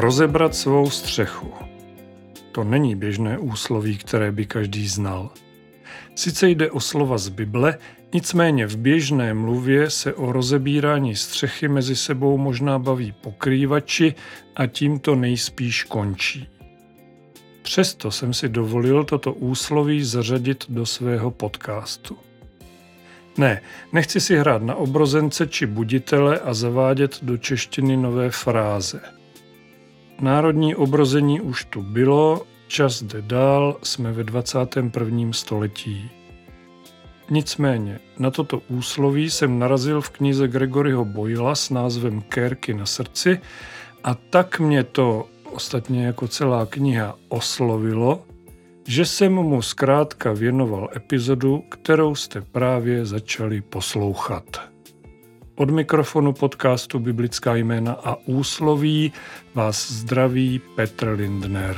Rozebrat svou střechu. To není běžné úsloví, které by každý znal. Sice jde o slova z Bible, nicméně v běžné mluvě se o rozebírání střechy mezi sebou možná baví pokrývači a tím to nejspíš končí. Přesto jsem si dovolil toto úsloví zařadit do svého podcastu. Ne, nechci si hrát na obrozence či buditele a zavádět do češtiny nové fráze. Národní obrození už tu bylo, čas jde dál, jsme ve 21. století. Nicméně, na toto úsloví jsem narazil v knize Gregoryho Boyla s názvem Kérky na srdci a tak mě to, ostatně jako celá kniha, oslovilo, že jsem mu zkrátka věnoval epizodu, kterou jste právě začali poslouchat. Od mikrofonu podcastu Biblická jména a úsloví vás zdraví Petr Lindner.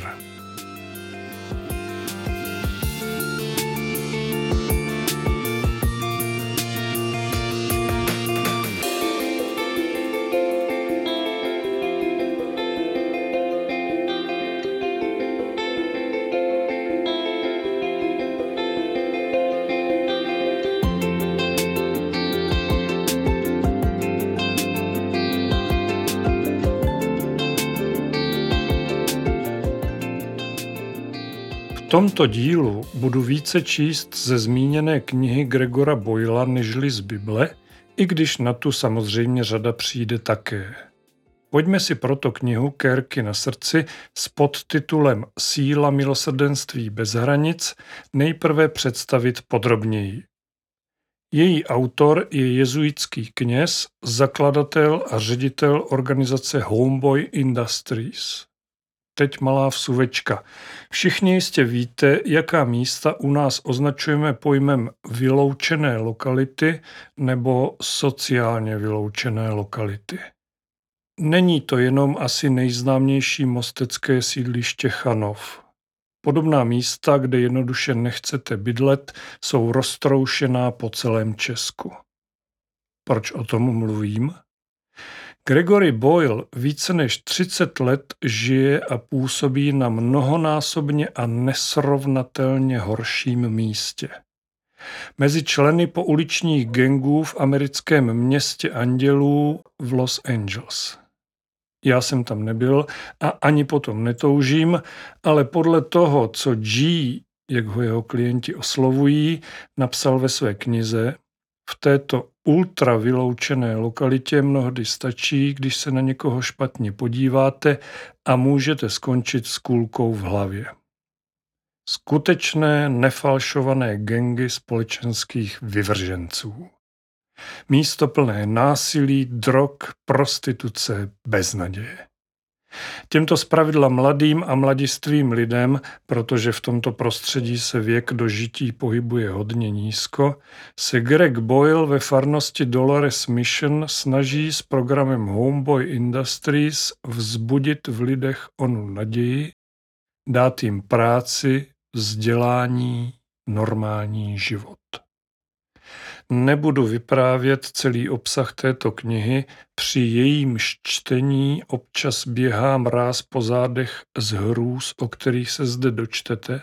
Tomto dílu budu více číst ze zmíněné knihy Gregora Boyla nežli z Bible, i když na tu samozřejmě řada přijde také. Pojďme si proto knihu Kérky na srdci s podtitulem Síla milosrdenství bez hranic nejprve představit podrobněji. Její autor je jezuitský kněz, zakladatel a ředitel organizace Homeboy Industries. Teď malá vsuvečka. Všichni jistě víte, jaká místa u nás označujeme pojmem vyloučené lokality nebo sociálně vyloučené lokality. Není to jenom asi nejznámější mostecké sídliště Chanov. Podobná místa, kde jednoduše nechcete bydlet, jsou roztroušená po celém Česku. Proč o tom mluvím? Gregory Boyle více než 30 let žije a působí na mnohonásobně a nesrovnatelně horším místě. Mezi členy pouličních gangů v americkém městě Andělů v Los Angeles. Já jsem tam nebyl a ani potom netoužím, ale podle toho, co G, jak ho jeho klienti oslovují, napsal ve své knize, v této ultra vyloučené lokalitě mnohdy stačí, když se na někoho špatně podíváte a můžete skončit s kůlkou v hlavě. Skutečné nefalšované gengy společenských vyvrženců. Místo plné násilí, drog, prostituce, beznaděje. Těmto zpravidla mladým a mladistvým lidem, protože v tomto prostředí se věk dožití pohybuje hodně nízko, se Greg Boyle ve farnosti Dolores Mission snaží s programem Homeboy Industries vzbudit v lidech onu naději, dát jim práci, vzdělání, normální život. Nebudu vyprávět celý obsah této knihy, při jejím čtení občas běhá mráz po zádech z hrůz, o kterých se zde dočtete,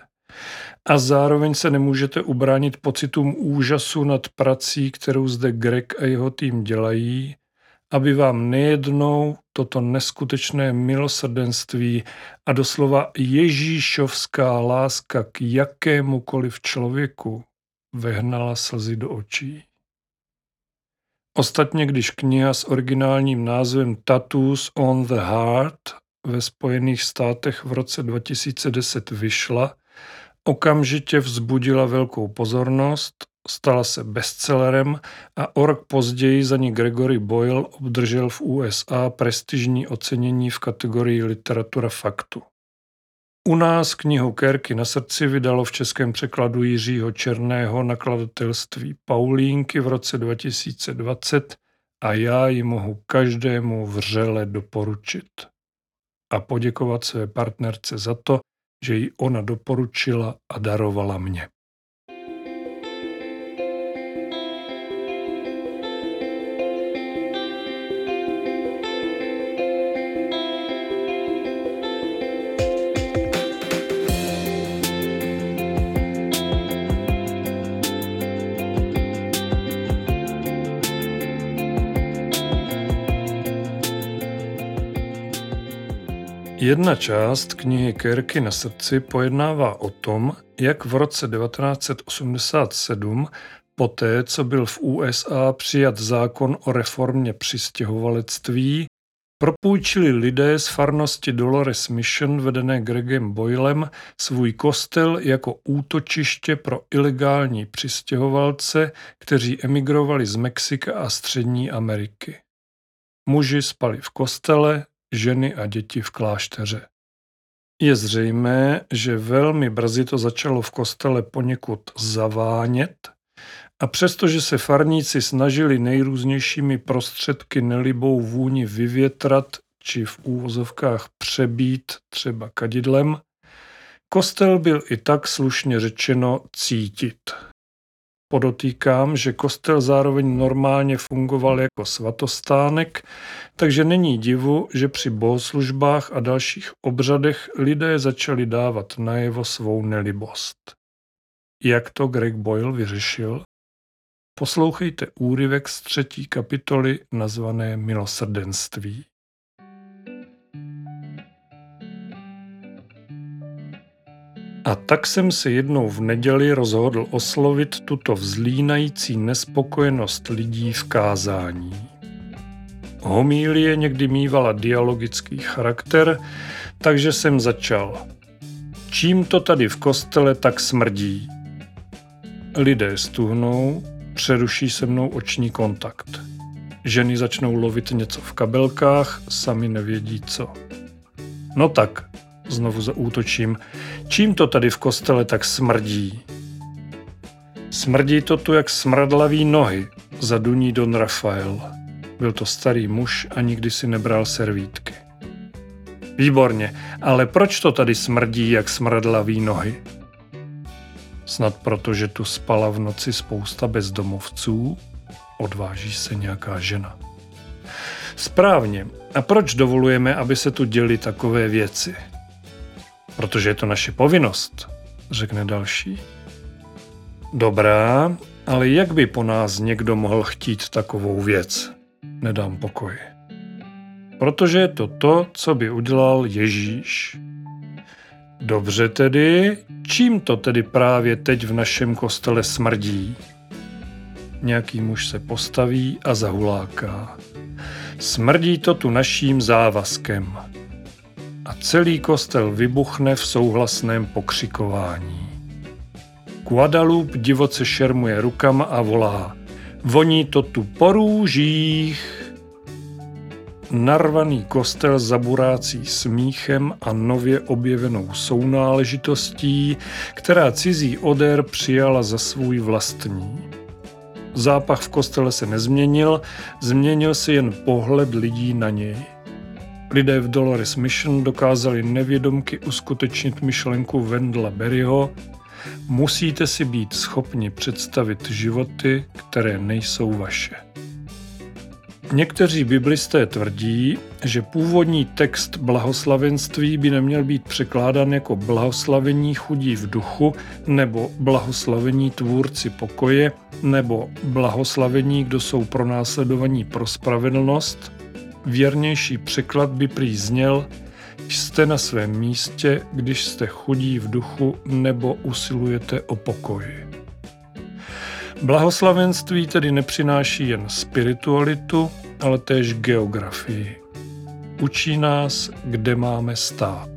a zároveň se nemůžete ubránit pocitům úžasu nad prací, kterou zde Greg a jeho tým dělají, aby vám nejednou toto neskutečné milosrdenství a doslova ježíšovská láska k jakémukoliv člověku vehnala slzy do očí. Ostatně, když kniha s originálním názvem Tattoos on the Heart ve Spojených státech v roce 2010 vyšla, okamžitě vzbudila velkou pozornost, stala se bestsellerem a o rok později za ní Gregory Boyle obdržel v USA prestižní ocenění v kategorii literatura faktu. U nás knihu Kérky na srdci vydalo v českém překladu Jiřího Černého nakladatelství Paulínky v roce 2020 a já ji mohu každému vřele doporučit. A poděkovat své partnerce za to, že ji ona doporučila a darovala mě. Jedna část knihy Kérky na srdci pojednává o tom, jak v roce 1987, poté co byl v USA přijat zákon o reformě přistěhovalectví, propůjčili lidé z farnosti Dolores Mission vedené Gregem Boylem svůj kostel jako útočiště pro ilegální přistěhovalce, kteří emigrovali z Mexika a Střední Ameriky. Muži spali v kostele, ženy a děti v klášteře. Je zřejmé, že velmi brzy to začalo v kostele poněkud zavánět a přestože se farníci snažili nejrůznějšími prostředky nelibou vůni vyvětrat či v úvozovkách přebít třeba kadidlem, kostel byl i tak slušně řečeno cítit. Podotýkám, že kostel zároveň normálně fungoval jako svatostánek, takže není divu, že při bohoslužbách a dalších obřadech lidé začali dávat najevo svou nelibost. Jak to Greg Boyle vyřešil? Poslouchejte úryvek z třetí kapitoly nazvané Milosrdenství. A tak jsem se jednou v neděli rozhodl oslovit tuto vzlínající nespokojenost lidí v kázání. Homílie někdy mývala dialogický charakter, takže jsem začal. Čím to tady v kostele tak smrdí? Lidé stuhnou, přeruší se mnou oční kontakt. Ženy začnou lovit něco v kabelkách, sami nevědí co. No tak, znovu zaútočím, čím to tady v kostele tak smrdí? Smrdí to tu jak smradlavý nohy, zaduní Don Rafael. Byl to starý muž a nikdy si nebral servítky. Výborně, ale proč to tady smrdí jak smradlavý nohy? Snad proto, že tu spala v noci spousta bezdomovců? Odváží se nějaká žena. Správně. A proč dovolujeme, aby se tu děli takové věci? Protože je to naše povinnost, řekne další. Dobrá, ale jak by po nás někdo mohl chtít takovou věc? Nedám pokoj. Protože je to to, co by udělal Ježíš. Dobře tedy, čím to tedy právě teď v našem kostele smrdí? Nějaký muž se postaví a zahuláká. Smrdí to tu naším závazkem. A celý kostel vybuchne v souhlasném pokřikování. Guadalupe divoce šermuje rukama a volá. Voní to tu po růžích narvaný kostel zaburácí smíchem a nově objevenou sounáležitostí, která cizí odér přijala za svůj vlastní. Zápach v kostele se nezměnil, změnil se jen pohled lidí na něj. Lidé v Dolores Mission dokázali nevědomky uskutečnit myšlenku Vendla Berryho, musíte si být schopni představit životy, které nejsou vaše. Někteří biblisté tvrdí, že původní text blahoslavenství by neměl být překládán jako blahoslavení chudí v duchu nebo blahoslavení tvůrci pokoje nebo blahoslavení, kdo jsou pronásledovaní pro spravedlnost. Věrnější překlad by prý zněl Jste na svém místě, když jste chudí v duchu nebo usilujete o pokoj. Blahoslavenství tedy nepřináší jen spiritualitu, ale též geografii. Učí nás, kde máme stát.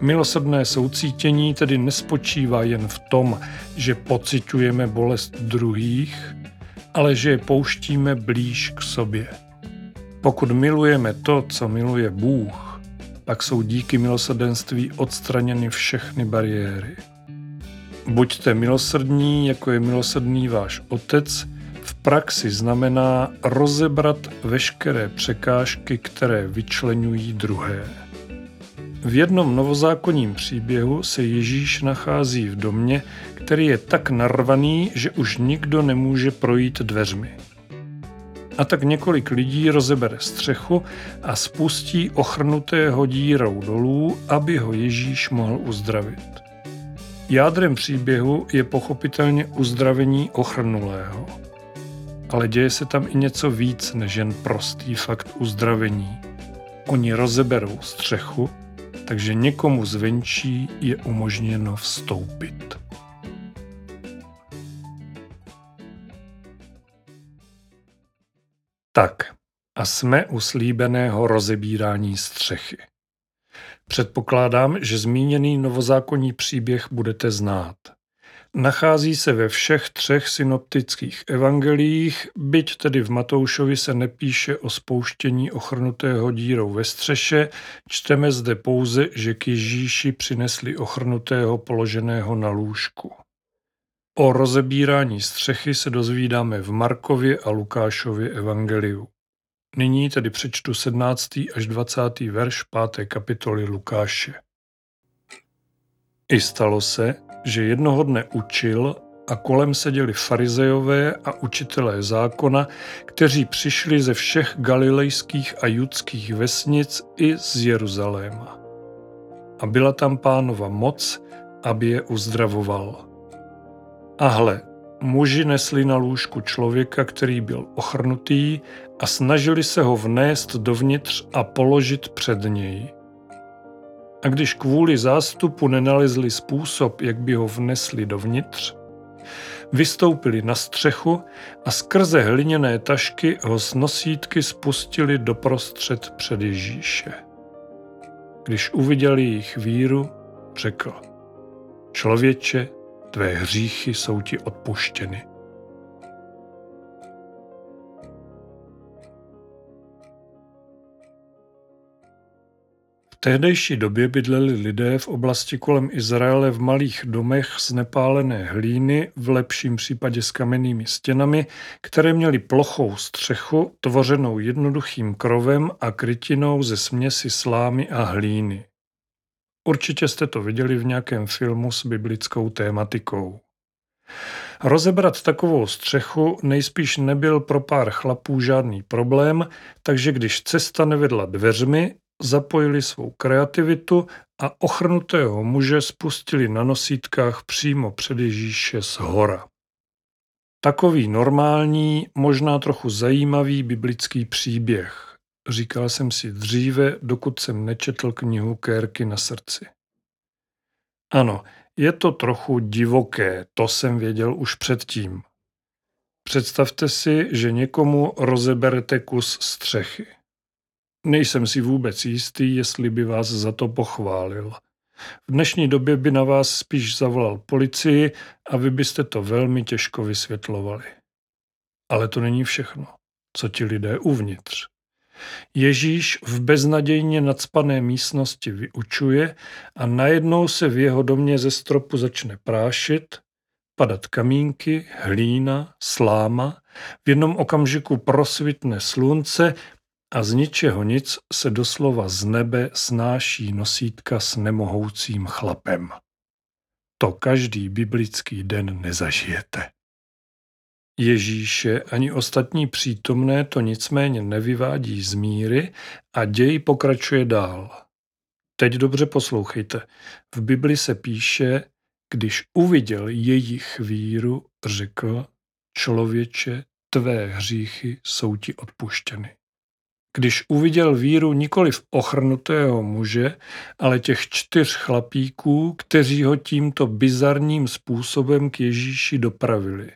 Milosrdné soucítění tedy nespočívá jen v tom, že pociťujeme bolest druhých, ale že je pouštíme blíž k sobě. Pokud milujeme to, co miluje Bůh, pak jsou díky milosrdenství odstraněny všechny bariéry. Buďte milosrdní, jako je milosrdný váš Otec, v praxi znamená rozebrat veškeré překážky, které vyčlenují druhé. V jednom novozákonním příběhu se Ježíš nachází v domě, který je tak narvaný, že už nikdo nemůže projít dveřmi. A tak několik lidí rozebere střechu a spustí ochrnutého dírou dolů, aby ho Ježíš mohl uzdravit. Jádrem příběhu je pochopitelně uzdravení ochrnulého. Ale děje se tam i něco víc než jen prostý fakt uzdravení. Oni rozeberou střechu, takže někomu zvenčí je umožněno vstoupit. Tak, a jsme u slíbeného rozebírání střechy. Předpokládám, že zmíněný novozákonní příběh budete znát. Nachází se ve všech třech synoptických evangeliích, byť tedy v Matoušovi se nepíše o spouštění ochrnutého dírou ve střeše, čteme zde pouze, že k Ježíši přinesli ochrnutého položeného na lůžku. O rozebírání střechy se dozvídáme v Markově a Lukášově evangeliu. Nyní tedy přečtu 17. až 20. verš 5. kapitoly Lukáše. I stalo se, že jednoho dne učil a kolem seděli farizejové a učitelé zákona, kteří přišli ze všech galilejských a judských vesnic i z Jeruzaléma. A byla tam pánova moc, aby je uzdravoval. A hle, muži nesli na lůžku člověka, který byl ochrnutý a snažili se ho vnést dovnitř a položit před něj. A když kvůli zástupu nenalezli způsob, jak by ho vnesli dovnitř, vystoupili na střechu a skrze hliněné tašky ho s nosítky spustili doprostřed před Ježíše. Když uviděli jejich víru, řekl, člověče, tvé hříchy jsou ti odpuštěny. tehdejší době bydleli lidé v oblasti kolem Izraele v malých domech z nepálené hlíny, v lepším případě s kamennými stěnami, které měly plochou střechu, tvořenou jednoduchým krovem a krytinou ze směsi slámy a hlíny. Určitě jste to viděli v nějakém filmu s biblickou tématikou. Rozebrat takovou střechu nejspíš nebyl pro pár chlapů žádný problém, takže když cesta nevedla dveřmi, zapojili svou kreativitu a ochrnutého muže spustili na nosítkách přímo před Ježíše z hora. Takový normální, možná trochu zajímavý biblický příběh. Říkal jsem si dříve, dokud jsem nečetl knihu Kérky na srdci. Ano, je to trochu divoké, to jsem věděl už předtím. Představte si, že někomu rozeberete kus střechy. Nejsem si vůbec jistý, jestli by vás za to pochválil. V dnešní době by na vás spíš zavolal policii a vy byste to velmi těžko vysvětlovali. Ale to není všechno, co ti lidé uvnitř. Ježíš v beznadějně nadspané místnosti vyučuje a najednou se v jeho domě ze stropu začne prášit, padat kamínky, hlína, sláma, v jednom okamžiku prosvitne slunce a z ničeho nic se doslova z nebe snáší nosítka s nemohoucím chlapem. To každý biblický den nezažijete. Ježíše ani ostatní přítomné to nicméně nevyvádí z míry a děj pokračuje dál. Teď dobře poslouchejte. V Bibli se píše, když uviděl jejich víru, řekl, člověče, tvé hříchy jsou ti odpuštěny. Když uviděl víru nikoli v ochrnutého muže, ale těch čtyř chlapíků, kteří ho tímto bizarním způsobem k Ježíši dopravili.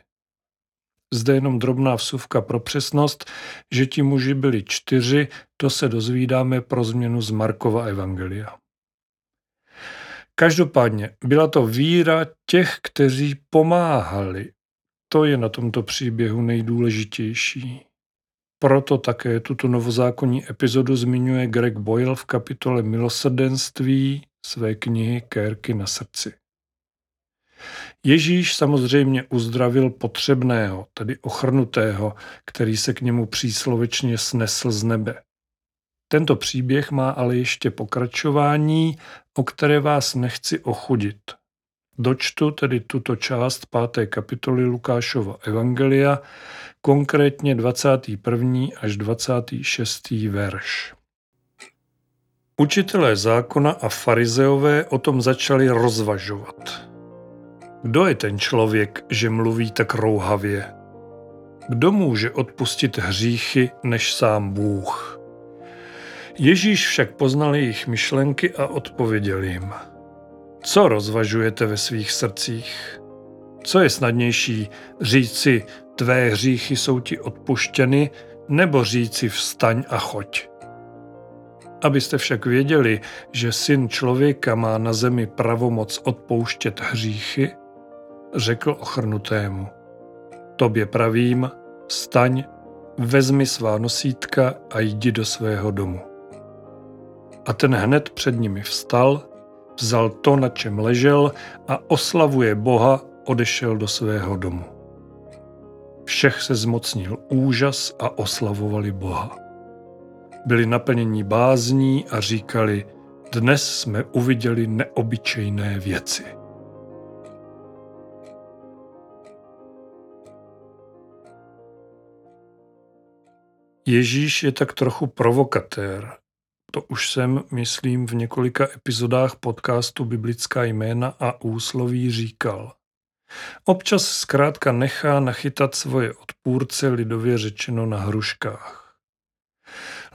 Zde jenom drobná vsuvka pro přesnost, že ti muži byli čtyři, to se dozvídáme pro změnu z Markova Evangelia. Každopádně byla to víra těch, kteří pomáhali. To je na tomto příběhu nejdůležitější. Proto také tuto novozákonní epizodu zmiňuje Greg Boyle v kapitole Milosrdenství své knihy Kérky na srdci. Ježíš samozřejmě uzdravil potřebného, tedy ochrnutého, který se k němu příslovečně snesl z nebe. Tento příběh má ale ještě pokračování, o které vás nechci ochudit. Dočtu tedy tuto část páté kapitoly Lukášova Evangelia, konkrétně 21. až 26. verš. Učitelé zákona a farizeové o tom začali rozvažovat. Kdo je ten člověk, že mluví tak rouhavě? Kdo může odpustit hříchy než sám Bůh? Ježíš však poznal jejich myšlenky a odpověděl jim. Co rozvažujete ve svých srdcích? Co je snadnější říci, tvé hříchy jsou ti odpuštěny, nebo říci vstaň a choď? Abyste však věděli, že syn člověka má na zemi pravomoc odpouštět hříchy, řekl ochrnutému. Tobě pravím, staň, vezmi svá nosítka a jdi do svého domu. A ten hned před nimi vstal, vzal to, na čem ležel a oslavuje Boha, odešel do svého domu. Všech se zmocnil úžas a oslavovali Boha. Byli naplněni bázní a říkali, dnes jsme uviděli neobyčejné věci. Ježíš je tak trochu provokatér. To už jsem, myslím, v několika epizodách podcastu Biblická jména a úsloví říkal. Občas zkrátka nechá nachytat svoje odpůrce lidově řečeno na hruškách.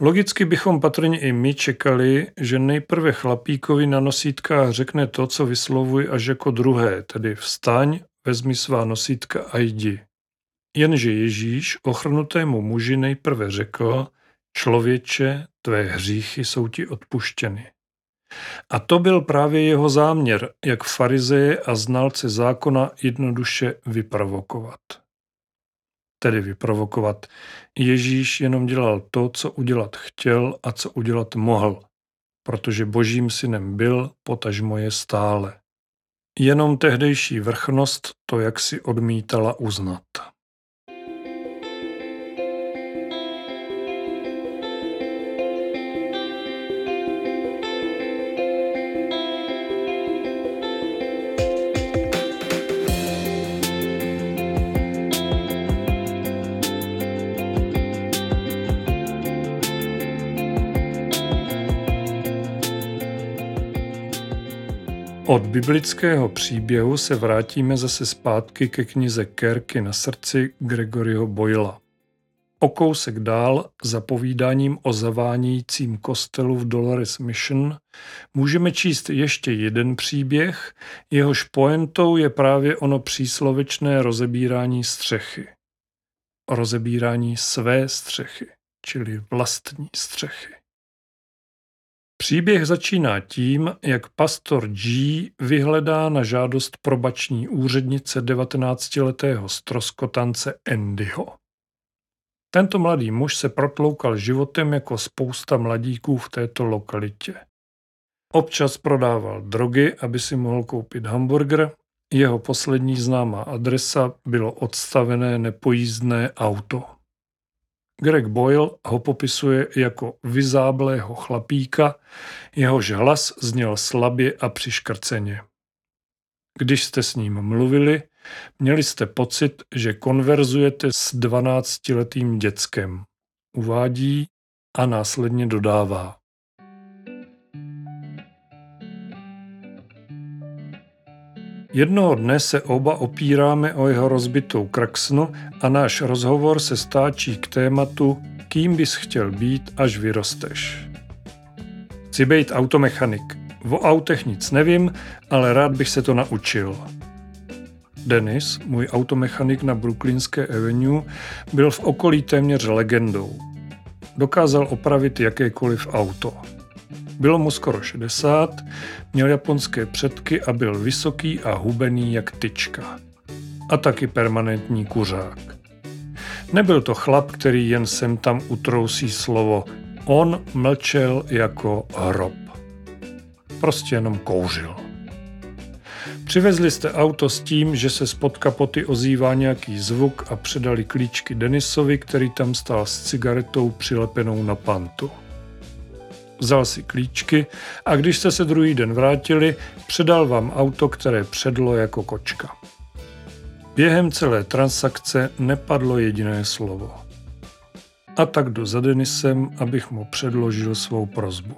Logicky bychom patrně i my čekali, že nejprve chlapíkovi na nosítkách řekne to, co vyslovuje až jako druhé, tedy vstaň, vezmi svá nosítka a jdi. Jenže Ježíš ochrnutému muži nejprve řekl, člověče, tvé hříchy jsou ti odpuštěny. A to byl právě jeho záměr, jak farizeje a znalce zákona jednoduše vyprovokovat. Tedy vyprovokovat. Ježíš jenom dělal to, co udělat chtěl a co udělat mohl, protože božím synem byl, potažmo je stále. Jenom tehdejší vrchnost to jaksi odmítala uznat. Od biblického příběhu se vrátíme zase zpátky ke knize Kerky na srdci Gregoryho Boyla. O kousek dál, za povídáním o zavánějícím kostelu v Dolores Mission, můžeme číst ještě jeden příběh, jehož poentou je právě ono příslovečné rozebírání střechy. Rozebírání své střechy, čili vlastní střechy. Příběh začíná tím, jak pastor G vyhledá na žádost probační úřednice 19-letého stroskotance Andyho. Tento mladý muž se protloukal životem jako spousta mladíků v této lokalitě. Občas prodával drogy, aby si mohl koupit hamburger. Jeho poslední známá adresa bylo odstavené nepojízdné auto. Greg Boyle ho popisuje jako vyzáblého chlapíka, jehož hlas zněl slabě a přiškrceně. Když jste s ním mluvili, měli jste pocit, že konverzujete s dvanáctiletým dětskem. Uvádí a následně dodává. Jednoho dne se oba opíráme o jeho rozbitou kraxnu a náš rozhovor se stáčí k tématu Kým bys chtěl být, až vyrosteš. Chci být automechanik. O autech nic nevím, ale rád bych se to naučil. Dennis, můj automechanik na Brooklynské Avenue, byl v okolí téměř legendou. Dokázal opravit jakékoliv auto. Bylo mu skoro 60, měl japonské předky a byl vysoký a hubený jak tyčka. A taky permanentní kuřák. Nebyl to chlap, který jen sem tam utrousí slovo. On mlčel jako hrob. Prostě jenom kouřil. Přivezli jste auto s tím, že se spod kapoty ozývá nějaký zvuk a předali klíčky Denisovi, který tam stál s cigaretou přilepenou na pantu vzal si klíčky a když jste se druhý den vrátili, předal vám auto, které předlo jako kočka. Během celé transakce nepadlo jediné slovo. A tak jdu za Denisem, abych mu předložil svou prozbu.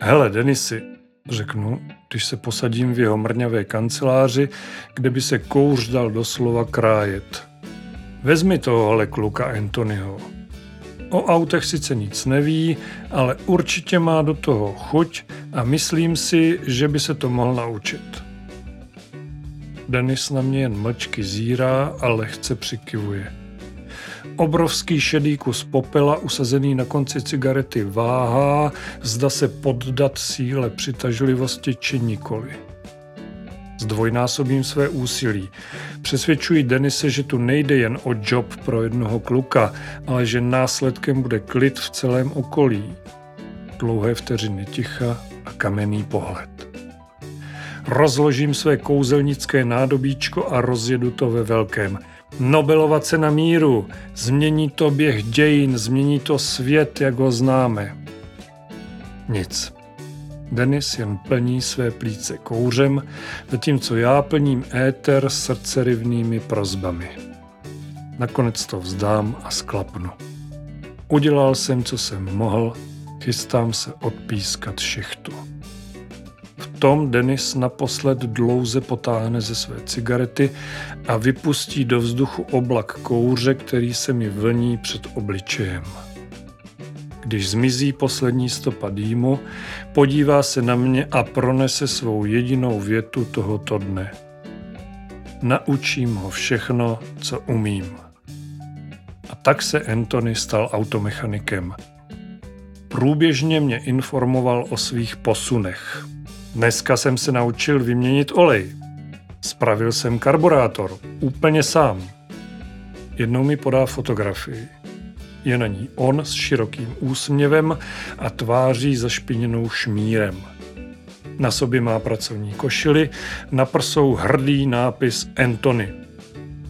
Hele, Denisi, řeknu, když se posadím v jeho mrňavé kanceláři, kde by se kouř dal doslova krájet. Vezmi tohohle kluka Anthonyho. O autech sice nic neví, ale určitě má do toho chuť a myslím si, že by se to mohl naučit. Denis na mě jen mlčky zírá a lehce přikivuje. Obrovský šedý kus popela usazený na konci cigarety váhá, zda se poddat síle přitažlivosti či nikoli. Zdvojnásobím své úsilí. Přesvědčuji Denise, že tu nejde jen o job pro jednoho kluka, ale že následkem bude klid v celém okolí. Dlouhé vteřiny ticha a kamenný pohled. Rozložím své kouzelnické nádobíčko a rozjedu to ve velkém. Nobelova cena míru. Změní to běh dějin, změní to svět, jak ho známe. Nic. Denis jen plní své plíce kouřem, zatímco já plním éter srdcerivnými prozbami. Nakonec to vzdám a sklapnu. Udělal jsem, co jsem mohl, chystám se odpískat šichtu. V tom Denis naposled dlouze potáhne ze své cigarety a vypustí do vzduchu oblak kouře, který se mi vlní před obličejem. Když zmizí poslední stopa dýmu, podívá se na mě a pronese svou jedinou větu tohoto dne. Naučím ho všechno, co umím. A tak se Anthony stal automechanikem. Průběžně mě informoval o svých posunech. Dneska jsem se naučil vyměnit olej. Spravil jsem karburátor, úplně sám. Jednou mi podá fotografii. Je na ní on s širokým úsměvem a tváří zašpiněnou šmírem. Na sobě má pracovní košily, na prsou hrdý nápis Anthony.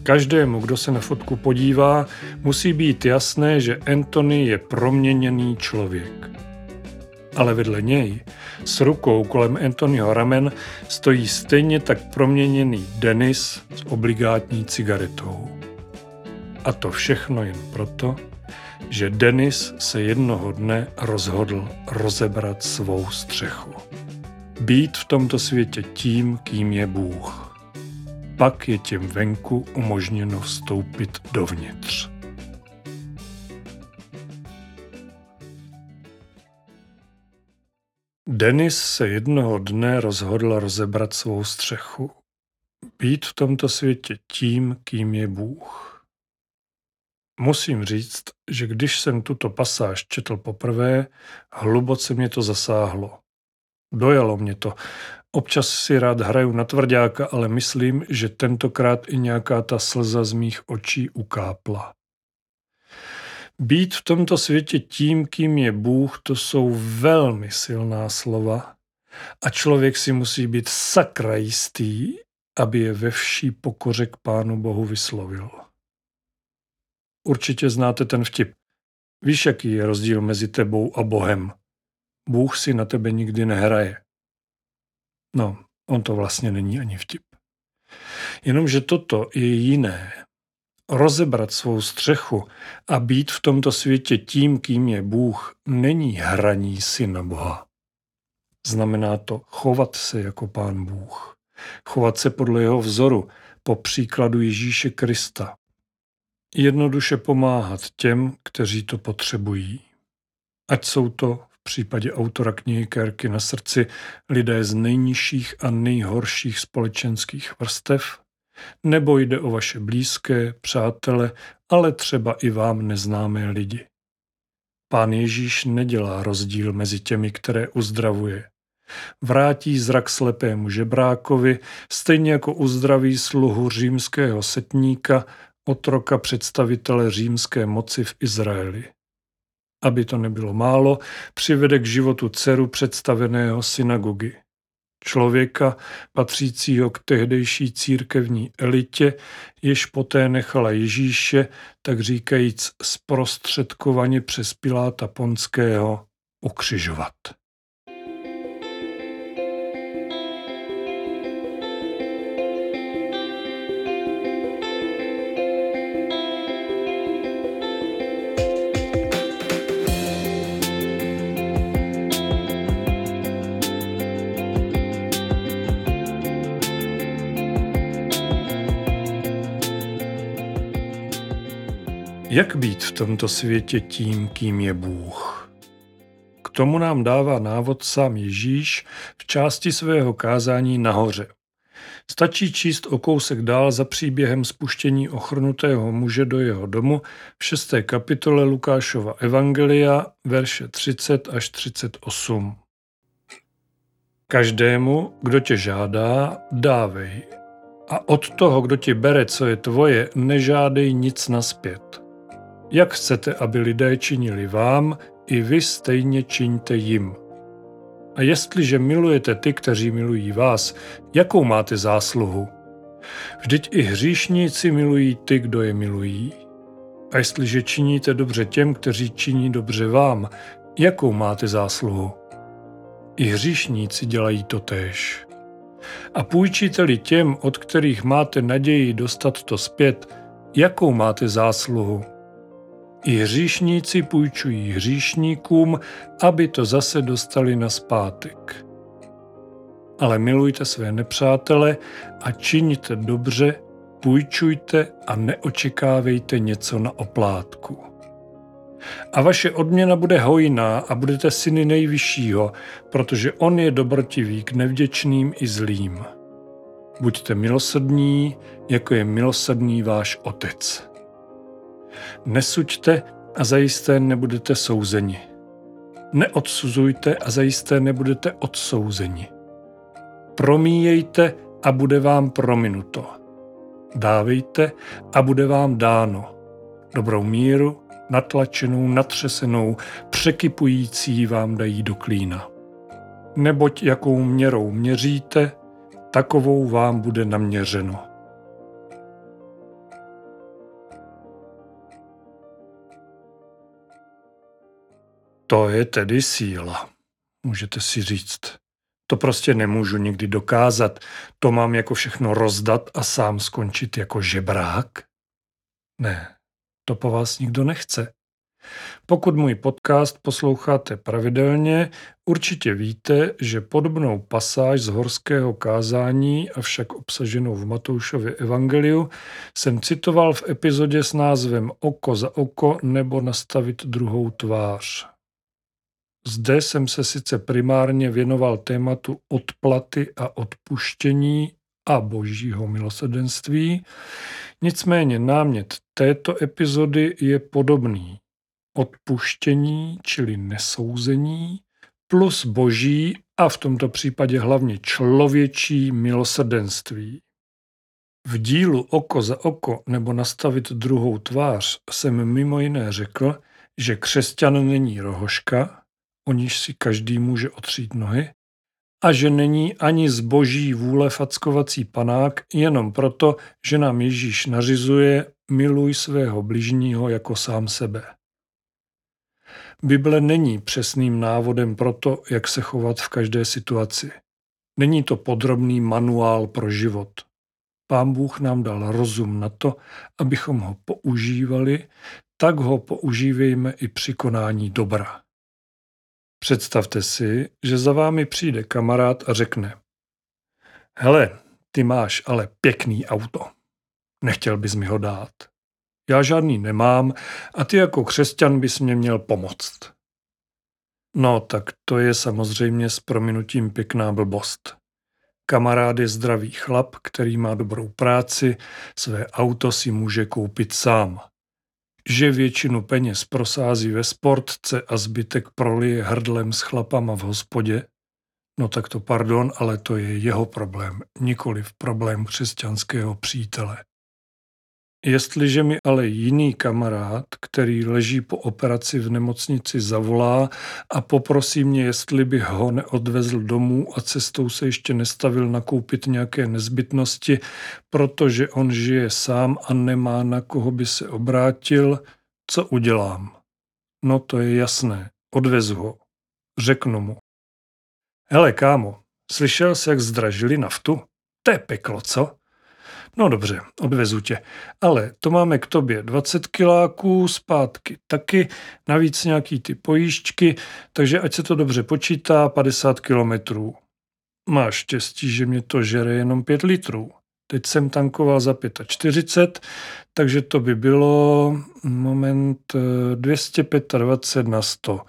Každému, kdo se na fotku podívá, musí být jasné, že Anthony je proměněný člověk. Ale vedle něj, s rukou kolem Anthonyho ramen, stojí stejně tak proměněný Denis s obligátní cigaretou. A to všechno jen proto, že Denis se jednoho dne rozhodl rozebrat svou střechu. Být v tomto světě tím, kým je Bůh. Pak je těm venku umožněno vstoupit dovnitř. Denis se jednoho dne rozhodl rozebrat svou střechu. Být v tomto světě tím, kým je Bůh. Musím říct, že když jsem tuto pasáž četl poprvé, hluboce mě to zasáhlo. Dojalo mě to. Občas si rád hraju na tvrdáka, ale myslím, že tentokrát i nějaká ta slza z mých očí ukápla. Být v tomto světě tím, kým je Bůh, to jsou velmi silná slova a člověk si musí být sakra jistý, aby je ve vší pokoře k Pánu Bohu vyslovil. Určitě znáte ten vtip. Víš, jaký je rozdíl mezi tebou a Bohem? Bůh si na tebe nikdy nehraje. No, on to vlastně není ani vtip. Jenomže toto je jiné. Rozebrat svou střechu a být v tomto světě tím, kým je Bůh, není hraní si na Boha. Znamená to chovat se jako Pán Bůh. Chovat se podle jeho vzoru, po příkladu Ježíše Krista jednoduše pomáhat těm, kteří to potřebují. Ať jsou to v případě autora knihy Kerky na srdci lidé z nejnižších a nejhorších společenských vrstev, nebo jde o vaše blízké, přátele, ale třeba i vám neznámé lidi. Pán Ježíš nedělá rozdíl mezi těmi, které uzdravuje. Vrátí zrak slepému žebrákovi, stejně jako uzdraví sluhu římského setníka otroka představitele římské moci v Izraeli. Aby to nebylo málo, přivede k životu dceru představeného synagogy. Člověka patřícího k tehdejší církevní elitě, jež poté nechala Ježíše, tak říkajíc zprostředkovaně přes Piláta Ponského, ukřižovat. Jak být v tomto světě tím, kým je Bůh? K tomu nám dává návod sám Ježíš v části svého kázání nahoře. Stačí číst o kousek dál za příběhem spuštění ochrnutého muže do jeho domu v šesté kapitole Lukášova Evangelia, verše 30 až 38. Každému, kdo tě žádá, dávej. A od toho, kdo ti bere, co je tvoje, nežádej nic naspět. Jak chcete, aby lidé činili vám, i vy stejně čiňte jim. A jestliže milujete ty, kteří milují vás, jakou máte zásluhu? Vždyť i hříšníci milují ty, kdo je milují. A jestliže činíte dobře těm, kteří činí dobře vám, jakou máte zásluhu? I hříšníci dělají to též. A půjčíte-li těm, od kterých máte naději dostat to zpět, jakou máte zásluhu? I hříšníci půjčují hříšníkům, aby to zase dostali na zpátek. Ale milujte své nepřátele a čiňte dobře, půjčujte a neočekávejte něco na oplátku. A vaše odměna bude hojná a budete syny nejvyššího, protože on je dobrotivý k nevděčným i zlým. Buďte milosrdní, jako je milosrdný váš otec. Nesuďte a zajisté nebudete souzeni. Neodsuzujte a zajisté nebudete odsouzeni. Promíjejte a bude vám prominuto. Dávejte a bude vám dáno. Dobrou míru, natlačenou, natřesenou, překypující vám dají do klína. Neboť jakou měrou měříte, takovou vám bude naměřeno. To je tedy síla, můžete si říct. To prostě nemůžu nikdy dokázat. To mám jako všechno rozdat a sám skončit jako žebrák? Ne, to po vás nikdo nechce. Pokud můj podcast posloucháte pravidelně, určitě víte, že podobnou pasáž z horského kázání, avšak obsaženou v Matoušově evangeliu, jsem citoval v epizodě s názvem Oko za oko nebo nastavit druhou tvář. Zde jsem se sice primárně věnoval tématu odplaty a odpuštění a božího milosedenství, nicméně námět této epizody je podobný. Odpuštění, čili nesouzení, plus boží a v tomto případě hlavně člověčí milosrdenství. V dílu Oko za oko nebo nastavit druhou tvář jsem mimo jiné řekl, že křesťan není rohoška, o níž si každý může otřít nohy, a že není ani z boží vůle fackovací panák jenom proto, že nám Ježíš nařizuje miluj svého bližního jako sám sebe. Bible není přesným návodem pro to, jak se chovat v každé situaci. Není to podrobný manuál pro život. Pán Bůh nám dal rozum na to, abychom ho používali, tak ho používejme i při konání dobra. Představte si, že za vámi přijde kamarád a řekne Hele, ty máš ale pěkný auto. Nechtěl bys mi ho dát. Já žádný nemám a ty jako křesťan bys mě měl pomoct. No, tak to je samozřejmě s prominutím pěkná blbost. Kamarád je zdravý chlap, který má dobrou práci, své auto si může koupit sám že většinu peněz prosází ve sportce a zbytek prolije hrdlem s chlapama v hospodě, no tak to pardon, ale to je jeho problém, nikoliv problém křesťanského přítele. Jestliže mi ale jiný kamarád, který leží po operaci v nemocnici, zavolá a poprosí mě, jestli bych ho neodvezl domů a cestou se ještě nestavil nakoupit nějaké nezbytnosti, protože on žije sám a nemá na koho by se obrátil, co udělám? No to je jasné, odvezu ho. Řeknu mu. Hele, kámo, slyšel jsi, jak zdražili naftu? To je peklo, co? No dobře, odvezu tě. Ale to máme k tobě 20 kiláků, zpátky taky, navíc nějaký ty pojížďky, takže ať se to dobře počítá, 50 kilometrů. Máš štěstí, že mě to žere jenom 5 litrů. Teď jsem tankoval za 45, takže to by bylo moment 225 na 100.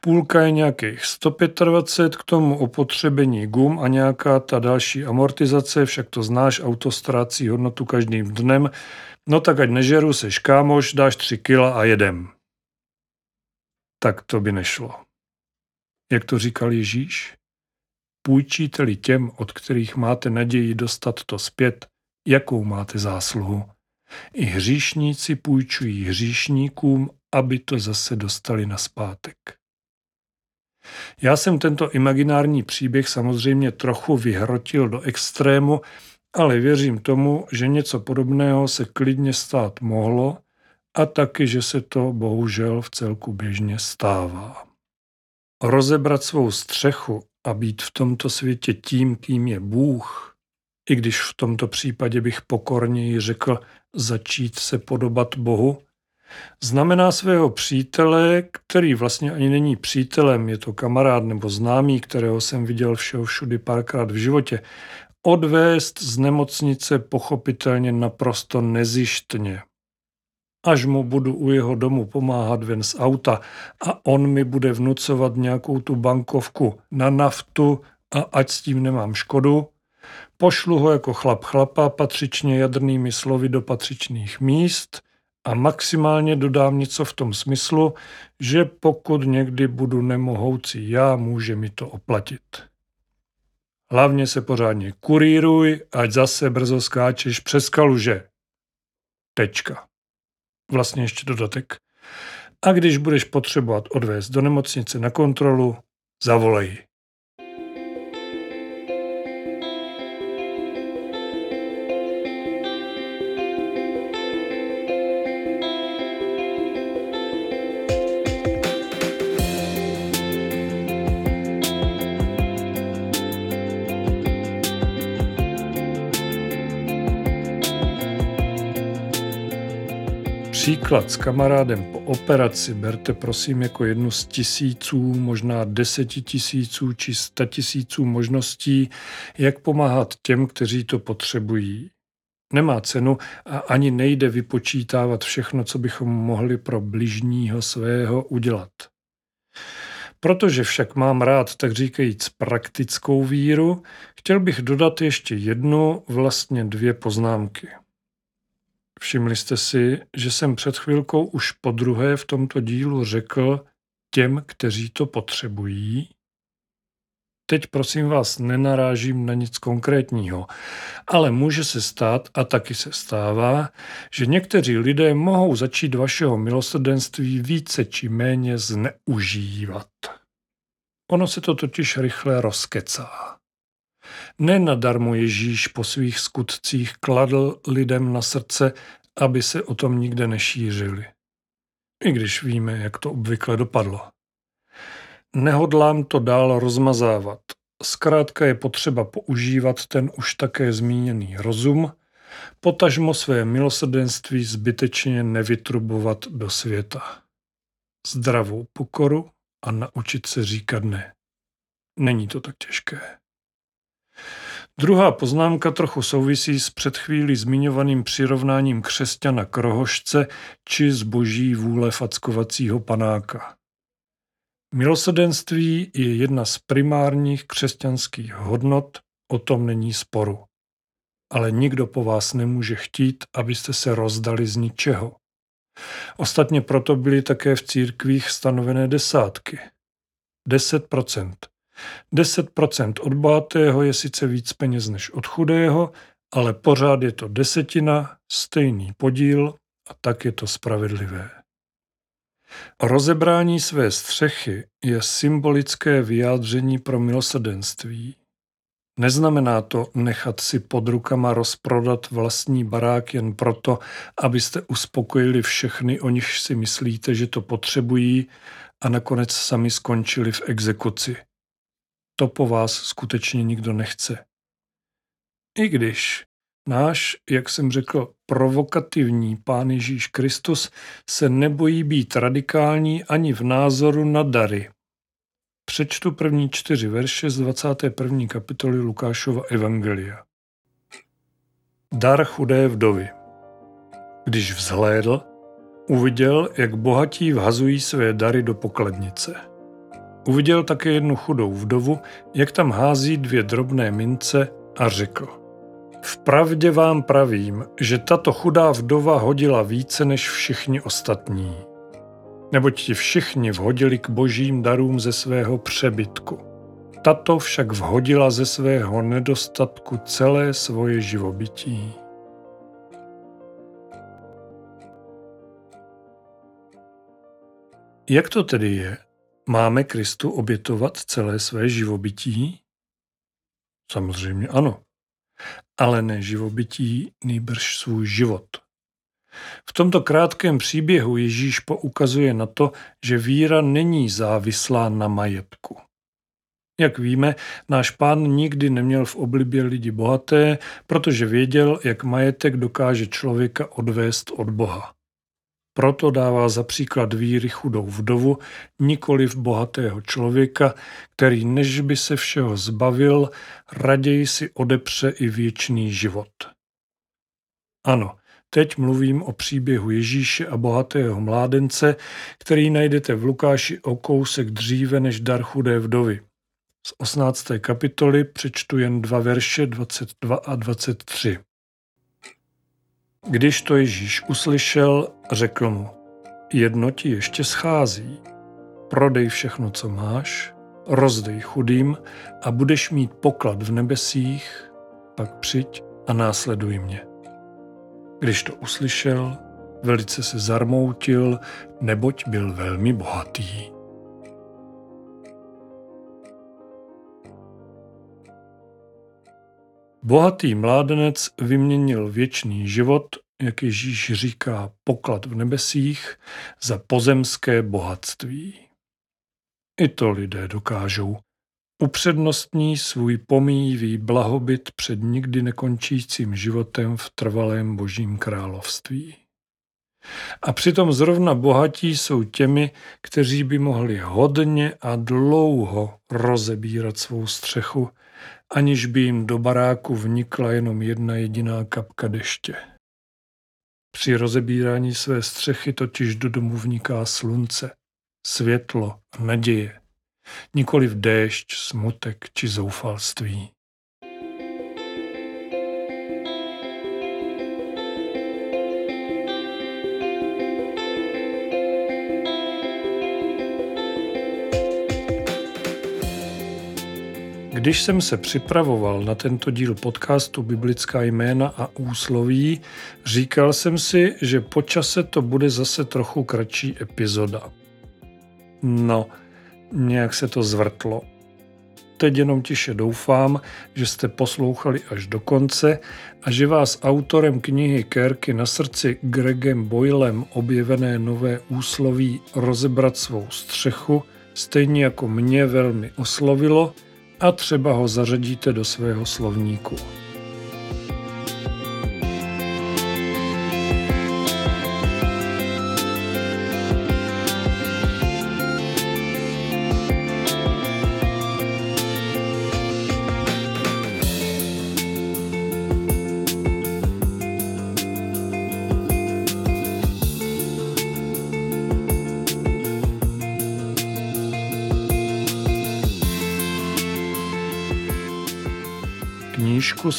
Půlka je nějakých 125, k tomu opotřebení gum a nějaká ta další amortizace, však to znáš, auto ztrácí hodnotu každým dnem. No tak ať nežeru, se kámoš, dáš 3 kila a jedem. Tak to by nešlo. Jak to říkal Ježíš? Půjčíte-li těm, od kterých máte naději dostat to zpět, jakou máte zásluhu? I hříšníci půjčují hříšníkům, aby to zase dostali na zpátek. Já jsem tento imaginární příběh samozřejmě trochu vyhrotil do extrému, ale věřím tomu, že něco podobného se klidně stát mohlo a taky, že se to bohužel v celku běžně stává. Rozebrat svou střechu a být v tomto světě tím, kým je Bůh, i když v tomto případě bych pokorněji řekl začít se podobat Bohu, znamená svého přítele, který vlastně ani není přítelem, je to kamarád nebo známý, kterého jsem viděl všeho všudy párkrát v životě, odvést z nemocnice pochopitelně naprosto nezištně. Až mu budu u jeho domu pomáhat ven z auta a on mi bude vnucovat nějakou tu bankovku na naftu a ať s tím nemám škodu, pošlu ho jako chlap chlapa patřičně jadrnými slovy do patřičných míst a maximálně dodám něco v tom smyslu, že pokud někdy budu nemohoucí já, může mi to oplatit. Hlavně se pořádně kuríruj, ať zase brzo skáčeš přes kaluže. Tečka. Vlastně ještě dodatek. A když budeš potřebovat odvést do nemocnice na kontrolu, zavolej. Příklad s kamarádem po operaci berte prosím jako jednu z tisíců, možná deseti tisíců či sta tisíců možností, jak pomáhat těm, kteří to potřebují. Nemá cenu a ani nejde vypočítávat všechno, co bychom mohli pro bližního svého udělat. Protože však mám rád, tak říkajíc, praktickou víru, chtěl bych dodat ještě jednu, vlastně dvě poznámky. Všimli jste si, že jsem před chvilkou už po druhé v tomto dílu řekl těm, kteří to potřebují? Teď prosím vás nenarážím na nic konkrétního, ale může se stát, a taky se stává, že někteří lidé mohou začít vašeho milosrdenství více či méně zneužívat. Ono se to totiž rychle rozkecá. Nenadarmo Ježíš po svých skutcích kladl lidem na srdce, aby se o tom nikde nešířili. I když víme, jak to obvykle dopadlo. Nehodlám to dál rozmazávat. Zkrátka je potřeba používat ten už také zmíněný rozum, potažmo své milosrdenství zbytečně nevytrubovat do světa. Zdravou pokoru a naučit se říkat ne. Není to tak těžké. Druhá poznámka trochu souvisí s před chvíli zmiňovaným přirovnáním křesťana k rohožce či zboží vůle fackovacího panáka. Milosedenství je jedna z primárních křesťanských hodnot, o tom není sporu. Ale nikdo po vás nemůže chtít, abyste se rozdali z ničeho. Ostatně proto byly také v církvích stanovené desátky. 10%. 10% od bohatého je sice víc peněz než od chudého, ale pořád je to desetina, stejný podíl a tak je to spravedlivé. Rozebrání své střechy je symbolické vyjádření pro milosrdenství. Neznamená to nechat si pod rukama rozprodat vlastní barák jen proto, abyste uspokojili všechny, o nich si myslíte, že to potřebují a nakonec sami skončili v exekuci to po vás skutečně nikdo nechce. I když náš, jak jsem řekl, provokativní Pán Ježíš Kristus se nebojí být radikální ani v názoru na dary. Přečtu první čtyři verše z 21. kapitoly Lukášova Evangelia. Dar chudé vdovy. Když vzhlédl, uviděl, jak bohatí vhazují své dary do pokladnice. Uviděl také jednu chudou vdovu, jak tam hází dvě drobné mince a řekl. Vpravdě vám pravím, že tato chudá vdova hodila více než všichni ostatní. Neboť ti všichni vhodili k božím darům ze svého přebytku. Tato však vhodila ze svého nedostatku celé svoje živobytí. Jak to tedy je? Máme Kristu obětovat celé své živobytí? Samozřejmě ano. Ale ne živobytí, nýbrž svůj život. V tomto krátkém příběhu Ježíš poukazuje na to, že víra není závislá na majetku. Jak víme, náš pán nikdy neměl v oblibě lidi bohaté, protože věděl, jak majetek dokáže člověka odvést od Boha. Proto dává za příklad víry chudou vdovu, nikoli v bohatého člověka, který než by se všeho zbavil, raději si odepře i věčný život. Ano, teď mluvím o příběhu Ježíše a bohatého mládence, který najdete v Lukáši o kousek dříve než dar chudé vdovy. Z 18. kapitoly přečtu jen dva verše 22 a 23. Když to Ježíš uslyšel, řekl mu, jedno ti ještě schází. Prodej všechno, co máš, rozdej chudým a budeš mít poklad v nebesích, pak přijď a následuj mě. Když to uslyšel, velice se zarmoutil, neboť byl velmi bohatý. Bohatý mládenec vyměnil věčný život, jak Ježíš říká, poklad v nebesích, za pozemské bohatství. I to lidé dokážou. Upřednostní svůj pomíjivý blahobyt před nikdy nekončícím životem v trvalém božím království. A přitom zrovna bohatí jsou těmi, kteří by mohli hodně a dlouho rozebírat svou střechu, aniž by jim do baráku vnikla jenom jedna jediná kapka deště. Při rozebírání své střechy totiž do domu vniká slunce, světlo a naděje, nikoli v déšť, smutek či zoufalství. Když jsem se připravoval na tento díl podcastu Biblická jména a úsloví, říkal jsem si, že po čase to bude zase trochu kratší epizoda. No, nějak se to zvrtlo. Teď jenom tiše doufám, že jste poslouchali až do konce a že vás autorem knihy Kérky na srdci Gregem Boylem objevené nové úsloví rozebrat svou střechu stejně jako mě velmi oslovilo – a třeba ho zařadíte do svého slovníku.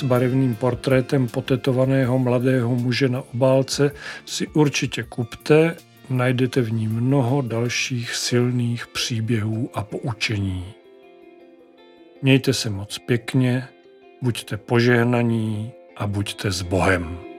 Barevným portrétem potetovaného mladého muže na obálce si určitě kupte, najdete v ní mnoho dalších silných příběhů a poučení. Mějte se moc pěkně, buďte požehnaní a buďte s Bohem.